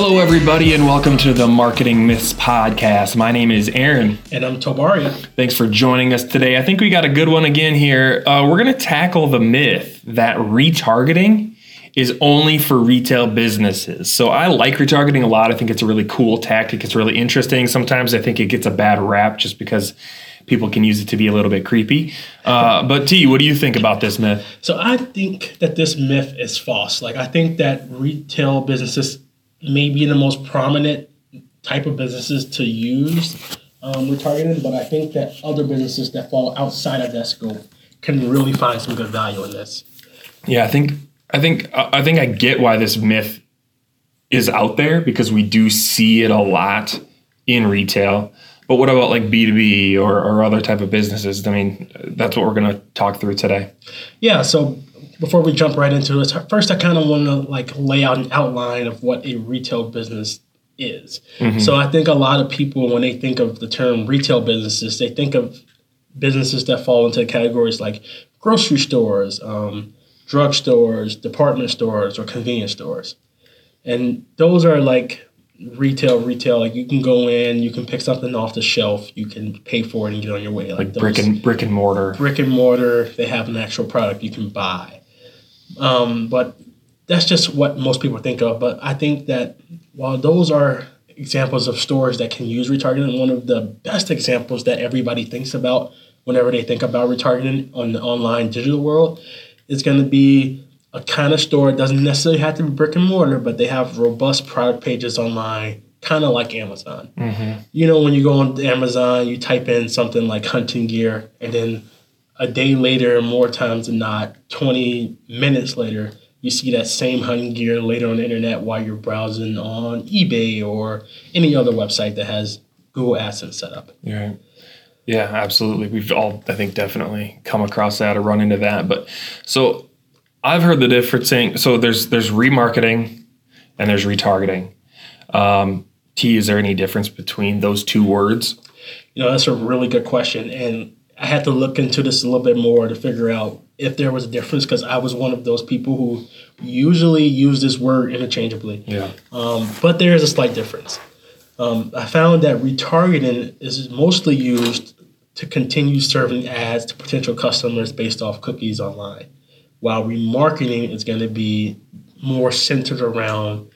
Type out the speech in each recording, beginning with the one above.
Hello, everybody, and welcome to the Marketing Myths Podcast. My name is Aaron. And I'm Tobari. Thanks for joining us today. I think we got a good one again here. Uh, we're going to tackle the myth that retargeting is only for retail businesses. So I like retargeting a lot. I think it's a really cool tactic. It's really interesting. Sometimes I think it gets a bad rap just because people can use it to be a little bit creepy. Uh, but T, what do you think about this myth? So I think that this myth is false. Like I think that retail businesses may be the most prominent type of businesses to use um, retargeting, but I think that other businesses that fall outside of that scope can really find some good value in this. Yeah, I think I think I think I get why this myth is out there because we do see it a lot in retail. But what about like B2B or, or other type of businesses? I mean, that's what we're going to talk through today. Yeah. So before we jump right into it, first I kind of want to like lay out an outline of what a retail business is. Mm-hmm. So I think a lot of people, when they think of the term retail businesses, they think of businesses that fall into categories like grocery stores, um, drugstores, department stores, or convenience stores. And those are like retail, retail. Like you can go in, you can pick something off the shelf, you can pay for it and get on your way. Like, like brick and brick and mortar. Brick and mortar. They have an actual product you can buy. Um, but that's just what most people think of. But I think that while those are examples of stores that can use retargeting, one of the best examples that everybody thinks about whenever they think about retargeting on the online digital world is going to be a kind of store. It doesn't necessarily have to be brick and mortar, but they have robust product pages online, kind of like Amazon. Mm-hmm. You know, when you go on Amazon, you type in something like hunting gear, and then a day later, more times than not, 20 minutes later, you see that same hunting gear later on the internet while you're browsing on eBay or any other website that has Google AdSense set up. Yeah. Yeah, absolutely. We've all, I think, definitely come across that or run into that. But so I've heard the difference saying so there's there's remarketing and there's retargeting. Um, T, is there any difference between those two words? You know, that's a really good question, and I had to look into this a little bit more to figure out if there was a difference because I was one of those people who usually use this word interchangeably. Yeah. Um, but there is a slight difference. Um, I found that retargeting is mostly used to continue serving ads to potential customers based off cookies online, while remarketing is going to be more centered around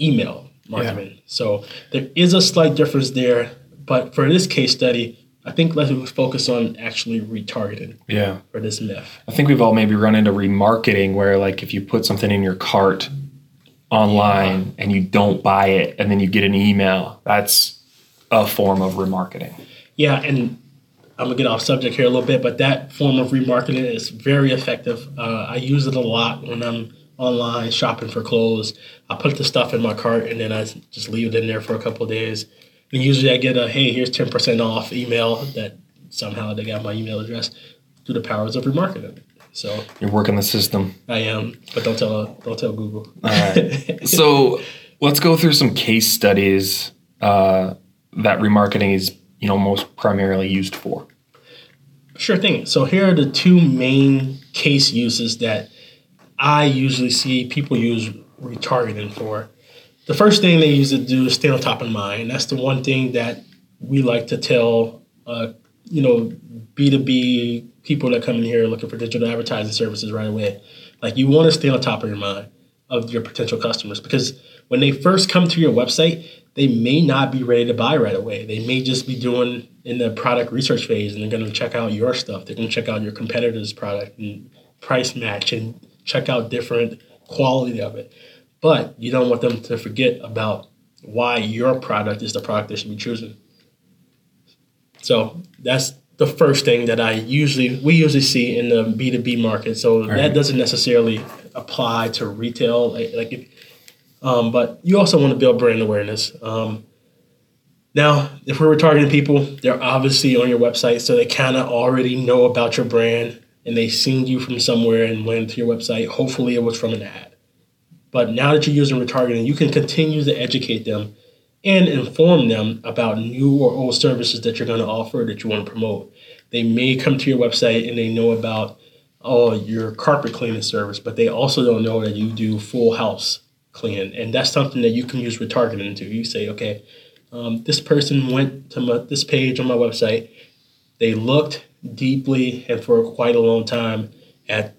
email marketing. Yeah. So there is a slight difference there, but for this case study, I think let's focus on actually retargeting. Yeah. For this myth. I think we've all maybe run into remarketing where like if you put something in your cart online yeah. and you don't buy it and then you get an email, that's a form of remarketing. Yeah, and I'm gonna get off subject here a little bit, but that form of remarketing is very effective. Uh, I use it a lot when I'm online shopping for clothes. I put the stuff in my cart and then I just leave it in there for a couple days. And usually I get a hey, here's ten percent off email that somehow they got my email address through the powers of remarketing. So you're working the system. I am, but don't tell don't tell Google. All right. so let's go through some case studies uh, that remarketing is you know most primarily used for? Sure thing. So here are the two main case uses that I usually see people use retargeting for. The first thing they use to do is stay on top of mind. That's the one thing that we like to tell, uh, you know, B2B people that come in here looking for digital advertising services right away. Like you want to stay on top of your mind of your potential customers because when they first come to your website, they may not be ready to buy right away. They may just be doing in the product research phase and they're going to check out your stuff. They're going to check out your competitor's product and price match and check out different quality of it. But you don't want them to forget about why your product is the product they should be choosing. So that's the first thing that I usually we usually see in the B two B market. So right. that doesn't necessarily apply to retail. Like, like if, um, but you also want to build brand awareness. Um, now, if we're targeting people, they're obviously on your website, so they kind of already know about your brand and they seen you from somewhere and went to your website. Hopefully, it was from an ad. But now that you're using retargeting, you can continue to educate them and inform them about new or old services that you're going to offer that you want to promote. They may come to your website and they know about oh your carpet cleaning service, but they also don't know that you do full house clean, and that's something that you can use retargeting to. You say, okay, um, this person went to my, this page on my website. They looked deeply and for quite a long time at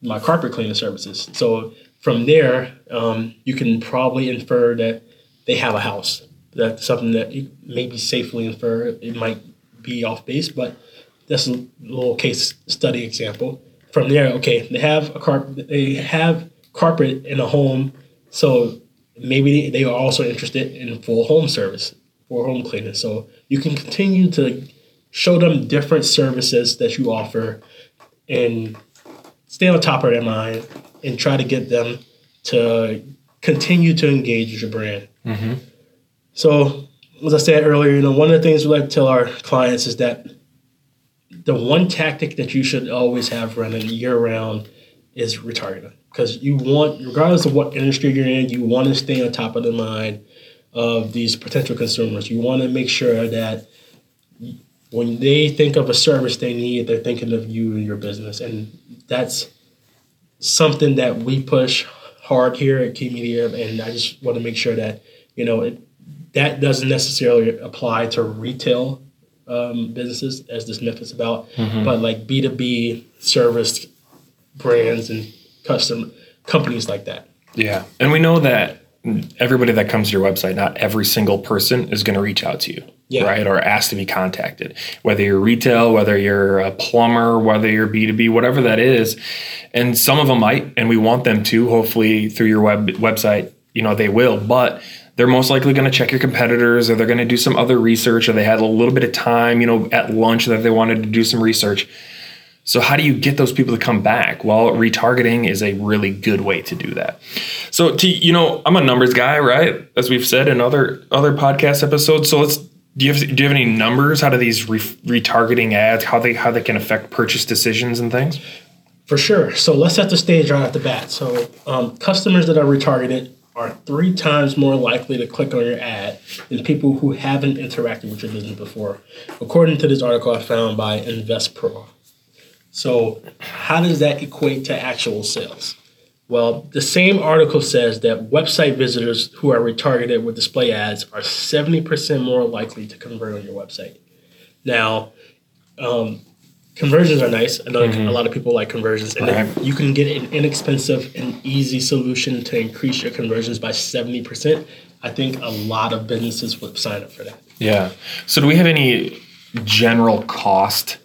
my carpet cleaning services. So from there, um, you can probably infer that they have a house. That's something that you maybe safely infer. It might be off base, but that's a little case study example. From there, okay, they have a carpet. They have carpet in a home, so maybe they are also interested in full home service, for home cleaning. So you can continue to show them different services that you offer, and stay on top of their mind and try to get them to continue to engage with your brand. Mm-hmm. So, as I said earlier, you know, one of the things we like to tell our clients is that the one tactic that you should always have running year round is retargeting because you want, regardless of what industry you're in, you want to stay on top of the mind of these potential consumers. You want to make sure that when they think of a service they need, they're thinking of you and your business, and that's something that we push hard here at Key Media. And I just want to make sure that you know it, that doesn't necessarily apply to retail um, businesses as this myth is about, mm-hmm. but like B two B service brands and custom companies like that. Yeah, and we know that everybody that comes to your website, not every single person is going to reach out to you. Yeah. Right. Or ask to be contacted, whether you're retail, whether you're a plumber, whether you're B2B, whatever that is. And some of them might, and we want them to, hopefully through your web website, you know, they will, but they're most likely going to check your competitors or they're going to do some other research or they had a little bit of time, you know, at lunch that they wanted to do some research. So, how do you get those people to come back? Well, retargeting is a really good way to do that. So, you know, I'm a numbers guy, right? As we've said in other other podcast episodes. So, let's do you have do you have any numbers? How do these re- retargeting ads how they how they can affect purchase decisions and things? For sure. So let's set the stage right off the bat. So um, customers that are retargeted are three times more likely to click on your ad than people who haven't interacted with your business before, according to this article I found by InvestPro. So, how does that equate to actual sales? Well, the same article says that website visitors who are retargeted with display ads are 70% more likely to convert on your website. Now, um, conversions are nice. I know mm-hmm. a lot of people like conversions, and right. you can get an inexpensive and easy solution to increase your conversions by 70%. I think a lot of businesses would sign up for that. Yeah. So, do we have any general cost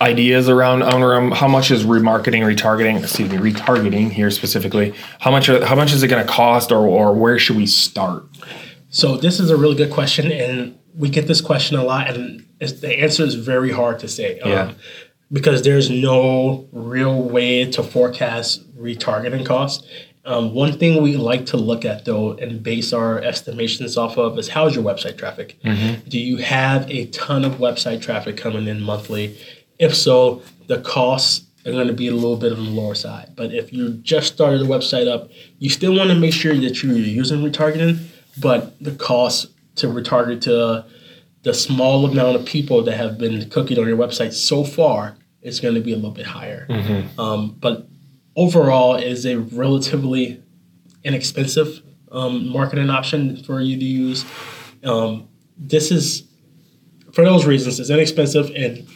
ideas around around how much is remarketing, retargeting, excuse me, retargeting here specifically? How much how much is it going to cost, or or where should we start? So this is a really good question, and we get this question a lot, and the answer is very hard to say. Um, yeah. because there's no real way to forecast retargeting costs. Um, one thing we like to look at though and base our estimations off of is how's your website traffic? Mm-hmm. Do you have a ton of website traffic coming in monthly? If so, the costs are going to be a little bit on the lower side. But if you just started the website up, you still want to make sure that you're using retargeting, but the cost to retarget to the small amount of people that have been cookied on your website so far is going to be a little bit higher. Mm-hmm. Um, but overall, it is a relatively inexpensive um, marketing option for you to use. Um, this is for those reasons. It's inexpensive and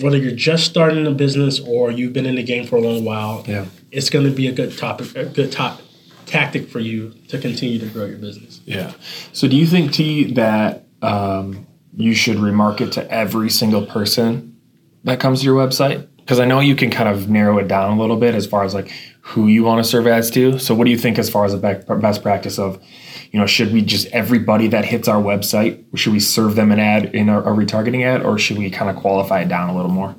whether you're just starting a business or you've been in the game for a long while, yeah. it's going to be a good topic, a good top tactic for you to continue to grow your business. Yeah. So, do you think T that um, you should remarket to every single person that comes to your website? Because I know you can kind of narrow it down a little bit as far as like who you want to serve ads to. So, what do you think as far as a best practice of you know, should we just everybody that hits our website, should we serve them an ad in a, a retargeting ad, or should we kind of qualify it down a little more?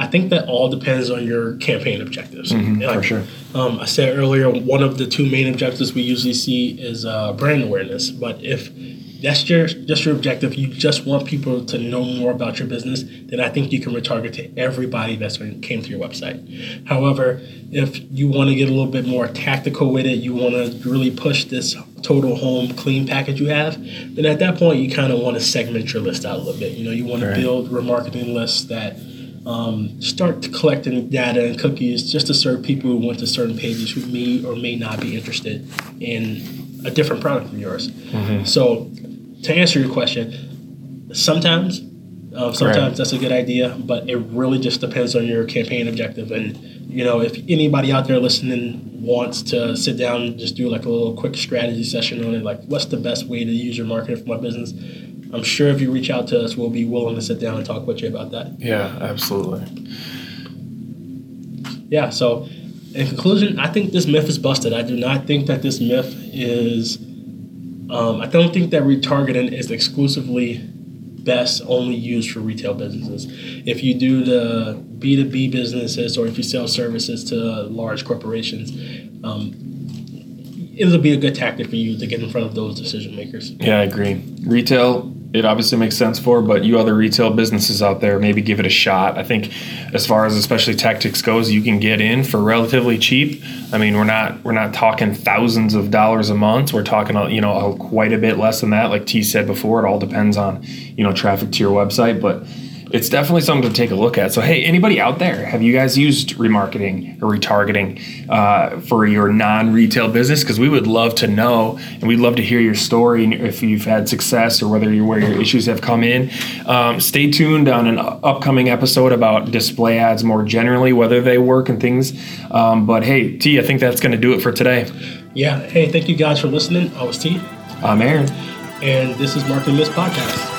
I think that all depends on your campaign objectives. Mm-hmm, like, for sure. Um, I said earlier, one of the two main objectives we usually see is uh, brand awareness. But if that's your just your objective. You just want people to know more about your business. Then I think you can retarget to everybody that's came to your website. However, if you want to get a little bit more tactical with it, you want to really push this total home clean package you have. Then at that point, you kind of want to segment your list out a little bit. You know, you want right. to build remarketing lists that Um, start collecting data and cookies just to serve people who went to certain pages who may or may not be interested in a different product from yours. Mm-hmm. So, to answer your question, sometimes, uh, sometimes that's a good idea, but it really just depends on your campaign objective. And you know, if anybody out there listening wants to sit down and just do like a little quick strategy session on it, like what's the best way to use your marketing for my business, I'm sure if you reach out to us, we'll be willing to sit down and talk with you about that. Yeah, absolutely. Yeah, so in conclusion, I think this myth is busted. I do not think that this myth is, um, I don't think that retargeting is exclusively best only used for retail businesses. If you do the B2B businesses or if you sell services to large corporations, um, it'll be a good tactic for you to get in front of those decision makers. Yeah, I agree. Retail, it obviously makes sense for, but you other retail businesses out there, maybe give it a shot. I think as far as especially tactics goes, you can get in for relatively cheap. I mean, we're not we're not talking thousands of dollars a month. We're talking uh, you know quite a bit less than that. Like T said before, it all depends on you know traffic to your website, but it's definitely something to take a look at. So, hey, anybody out there, have you guys used remarketing or retargeting uh, for your non retail business? Because we would love to know and we'd love to hear your story and if you've had success or whether you're where your issues have come in. Um, stay tuned on an upcoming episode about display ads more generally, whether they work and things. Um, but hey, T, I think that's going to do it for today. Yeah. Hey, thank you guys for listening. I was T. I'm Aaron. And this is Marketing Myths Podcast.